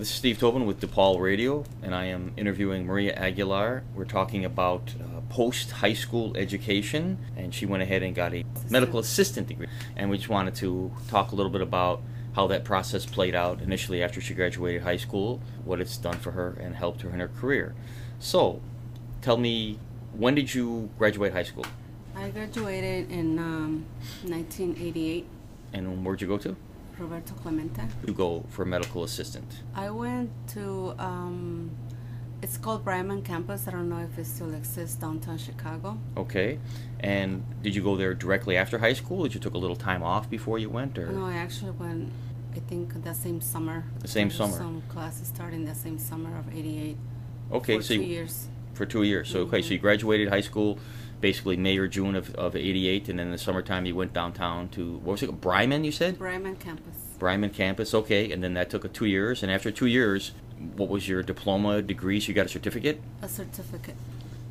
This is Steve Tobin with DePaul Radio, and I am interviewing Maria Aguilar. We're talking about uh, post high school education, and she went ahead and got a medical assistant degree. And we just wanted to talk a little bit about how that process played out initially after she graduated high school, what it's done for her, and helped her in her career. So, tell me, when did you graduate high school? I graduated in um, 1988, And where'd you go to? Roberto Clemente. You go for medical assistant. I went to, um, it's called Bryman Campus. I don't know if it still exists downtown Chicago. Okay. And did you go there directly after high school? Did you took a little time off before you went, or No, I actually went, I think, the same summer. The same summer. Some classes starting the same summer of 88. okay? for so two you, years. for two years. So okay, so you graduated high school, basically May or June of of '88, and then in the summertime you went downtown to what was it? Bryman, you said? Bryman Campus. Bryman campus. Okay, and then that took a two years. And after two years, what was your diploma degree? So you got a certificate, A certificate,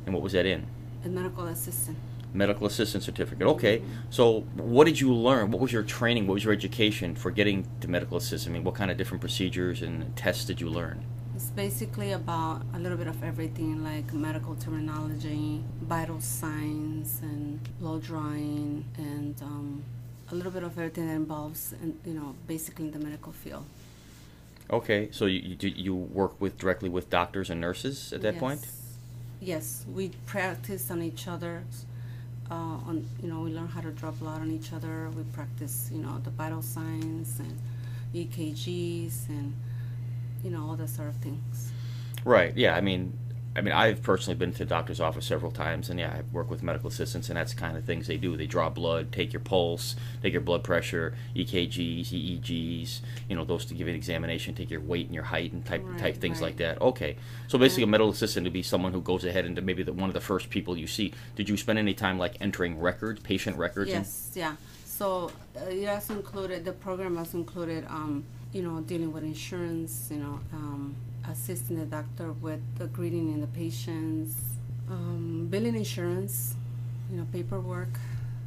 and what was that in? a medical assistant. Medical assistant certificate. Okay. So what did you learn? What was your training? What was your education for getting to medical assistant? I mean, what kind of different procedures and tests did you learn? It's basically about a little bit of everything like medical terminology, vital signs, and blood drawing, and um, a little bit of everything that involves, in, you know, basically in the medical field. Okay, so you you, you work with directly with doctors and nurses at that point? Yes. Yes, we practice on each other. Uh, on you know, we learn how to draw blood on each other. We practice, you know, the vital signs and EKGs and you know all that sort of things. Right. Yeah. I mean, I mean, I've personally been to the doctor's office several times, and yeah, I work with medical assistants, and that's the kind of things they do. They draw blood, take your pulse, take your blood pressure, EKGs, EEGs. You know, those to give an examination, take your weight and your height, and type type things right. like that. Okay. So basically, a medical assistant would be someone who goes ahead and maybe the, one of the first people you see. Did you spend any time like entering records, patient records? and- Yes, yeah. So uh, it also included the program also included, um, you know, dealing with insurance, you know, um, assisting the doctor with the greeting in the patients, um, billing insurance, you know, paperwork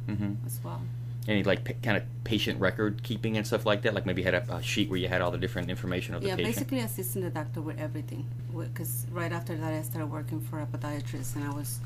Mhm. as well. Any like pa- kind of patient record keeping and stuff like that? Like maybe you had a, a sheet where you had all the different information of the Yeah, patient. basically assisting the doctor with everything. Because right after that, I started working for a podiatrist, and I was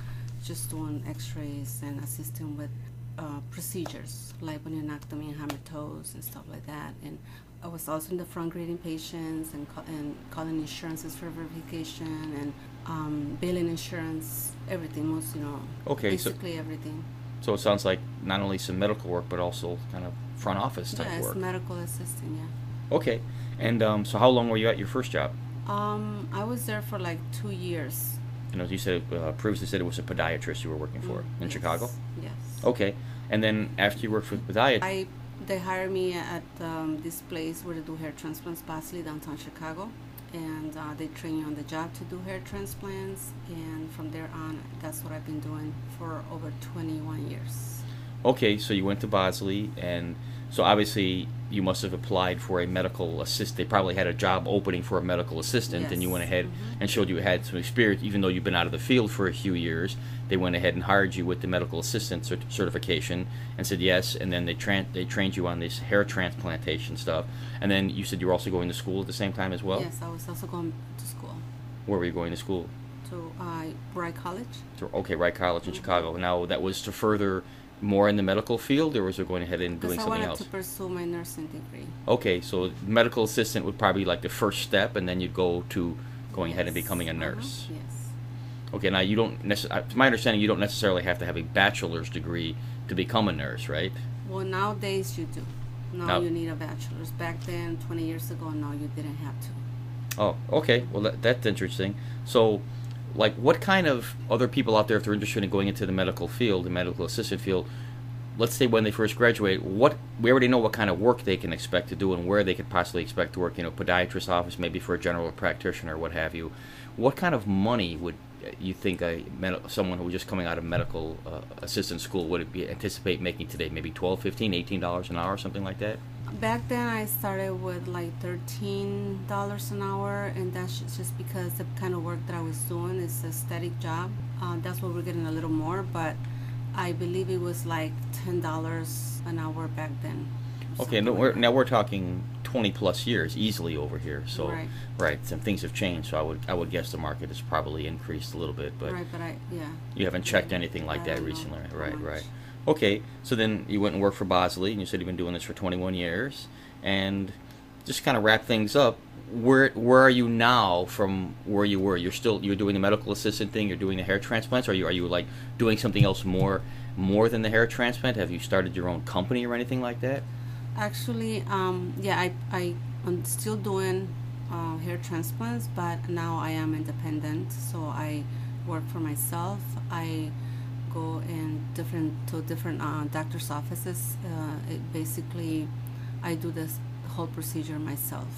just doing X-rays and assisting with uh, procedures like when you're bunionectomy and hammer toes and stuff like that. And I was also in the front greeting patients and ca- and calling insurances for verification and um, billing insurance, everything. Most you know, Okay, so- basically everything. So it sounds like not only some medical work, but also kind of front office type it's work. medical assisting. Yeah. okay. And um, so how long were you at your first job? Um, I was there for like two years. You know, you said uh, previously said it was a podiatrist you were working for Mm, in yes, Chicago. Yes. Okay. And then after you worked for podiatrist, I they hired me at um, this place where they do hair transplants, Bosley, downtown Chicago, and uh, they train you on the job to do hair transplants. And from there on, that's what I've been doing for over 21 years. Okay, so you went to Bosley, and so obviously you must have applied for a medical assist. They probably had a job opening for a medical assistant, and you went ahead Mhm. and showed you had some experience, even though you've been out of the field for a few years. They went ahead and hired you with the medical assistant cert- certification and said yes, and then they tran- they trained you on this hair transplantation stuff. And then you said you were also going to school at the same time as well. yes, I was also going to school Where were you going to school? to uh, Wright College. To, okay, Wright College in Mhm. Chicago. Now that was to further more in the medical field, or was it going ahead and doing I something wanted else? to pursue my nursing degree. Okay, so medical assistant would probably like the first step, and then you'd go to going ahead and becoming a Uh-huh, nurse. Yes. Okay, now you don't. Nece- uh, to my understanding, you don't necessarily have to have a bachelor's degree to become a nurse, right? Well, nowadays you do. Now Now- you need a bachelor's. Back then, 20 years ago, no, you didn't have to. Oh, okay. Well, that, that's interesting. So, like, what kind of other people out there, if they're interested in going into the medical field, the medical assistant field, let's say when they first graduate, what we already know what kind of work they can expect to do and where they could possibly expect to work. You know, podiatrist office, maybe for a general practitioner, what have you. What kind of money would uh, you think a someone who was just coming out of medical uh, assistant school would be anticipate making today? Maybe 12 15 18 dollars an hour, something like that. Back then, I started with like thirteen dollars an hour, and that's just because the kind of work that I was doing is a static job. Uh, that's what we're getting a little more, but I believe it was like ten dollars an hour back then. Okay, no, something we're, now we're talking 20 plus years easily over here. So, Right. right, some things have changed. So I would I would guess the market has probably increased a little bit, but right, but I yeah. you haven't checked anything like I that recently, right? Right. Okay, so then you went and worked for Bosley, and you said you've been doing this for 21 years, and just kind of wrap things up. Where where are you now from where you were? You're still you're doing the medical assistant thing. You're doing the hair transplants. Or are you are you like doing something else more more than the hair transplant? Have you started your own company or anything like that? Actually, um, yeah, I, I, I'm still doing uh, hair transplants, but now I am independent, so I work for myself. I go in different to different uh, doctors' offices. Uh, basically, I do this whole procedure myself.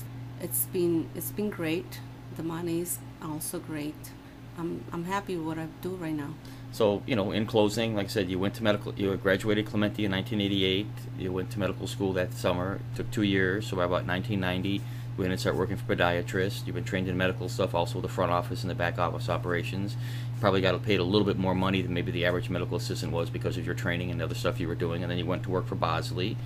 It's been it's been great. The money is also great. I'm I'm happy with what I do right now. So, you know, in closing, like I said, you went to medical, you graduated Clemente in 1988. You went to medical school that summer. It took two years. So by about 1990, you went and started working for podiatrist. You've been trained in medical stuff, also the front office and the back office operations. You probably got paid a little bit more money than maybe the average medical assistant was because of your training and the other stuff you were doing. And then you went to work for Bosley,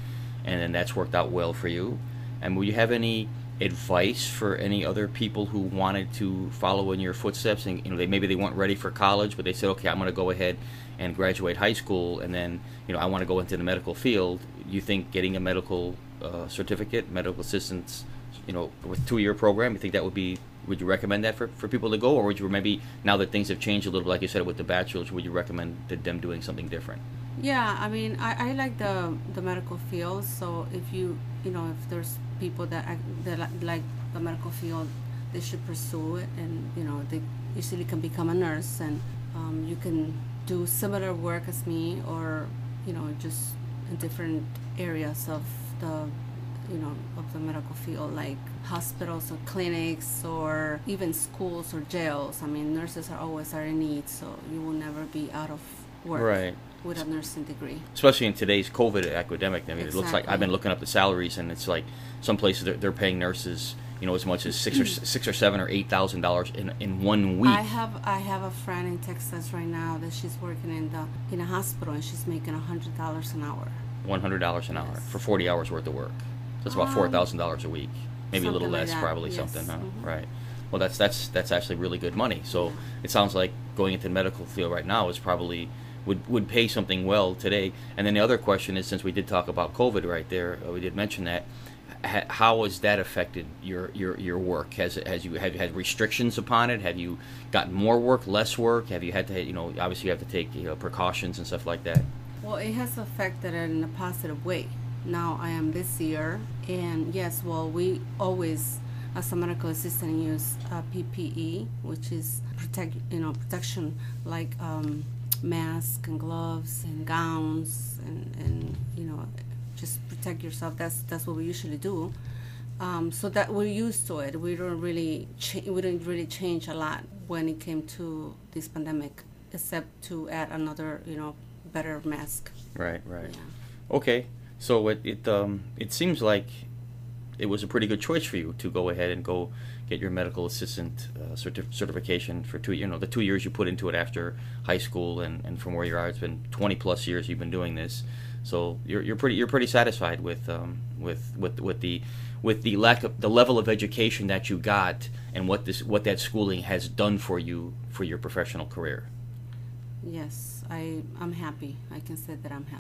and then that's worked out well for you. And will you have any advice for any other people who wanted to follow in your footsteps and you know they maybe they weren't ready for college but they said okay I'm going to go ahead and graduate high school and then you know I want to go into the medical field you think getting a medical uh, certificate medical assistance you know with two year program you think that would be would you recommend that for, for people to go? Or would you maybe now that things have changed a little bit like you said with the bachelor's would you recommend them doing something different? Yeah, I mean, I, I like the the medical field. So if you you know if there's people that act, that like the medical field, they should pursue it, and you know they easily can become a nurse, and um, you can do similar work as me, or you know just in different areas of the you know of the medical field like hospitals or clinics or even schools or jails i mean nurses are always are in need so you will never be out of work Right. with a nursing degree especially in today's COVID epidemic. I mean, it looks like I've been looking up the salaries, and it's like some places they're, they're paying nurses, you know, as much as six or six or seven or eight thousand dollars in in one week. I have I have a friend in Texas right now that she's working in the in a hospital and she's making a hundred dollars an hour. One hundred dollars an hour for forty hours worth of work. That's about four thousand dollars a week, maybe a little like less, that, probably yes. something, huh? Mhm. Right. Well, that's that's that's actually really good money. So it sounds like going into the medical field right now is probably would would pay something well today. And then the other question is, since we did talk about COVID right there, uh, we did mention that. How has that affected your, your, your work? Has it, has you have you had restrictions upon it? Have you gotten more work, less work? Have you had to you know obviously you have to take you know, precautions and stuff like that? Well, it has affected it in a positive way. Now I am busier, and yes, well, we always, as a medical assistant, use uh, PPE, which is protect, you know, protection like um, mask and gloves and gowns, and, and you know, just protect yourself. That's that's what we usually do. Um, so that we're used to it. We don't really cha- we didn't really change a lot when it came to this pandemic, except to add another, you know, better mask. Right, right. Yeah. Okay, so it it um it seems like it was a pretty good choice for you to go ahead and go get your medical assistant uh, certif- certification for two you know the two years you put into it after high school and, and from where you are it's been 20 plus years you've been doing this so you're, you're pretty you're pretty satisfied with um with with with the with the lack of the level of education that you got and what this what that schooling has done for you for your professional career Yes, I I'm happy. I can say that I'm happy.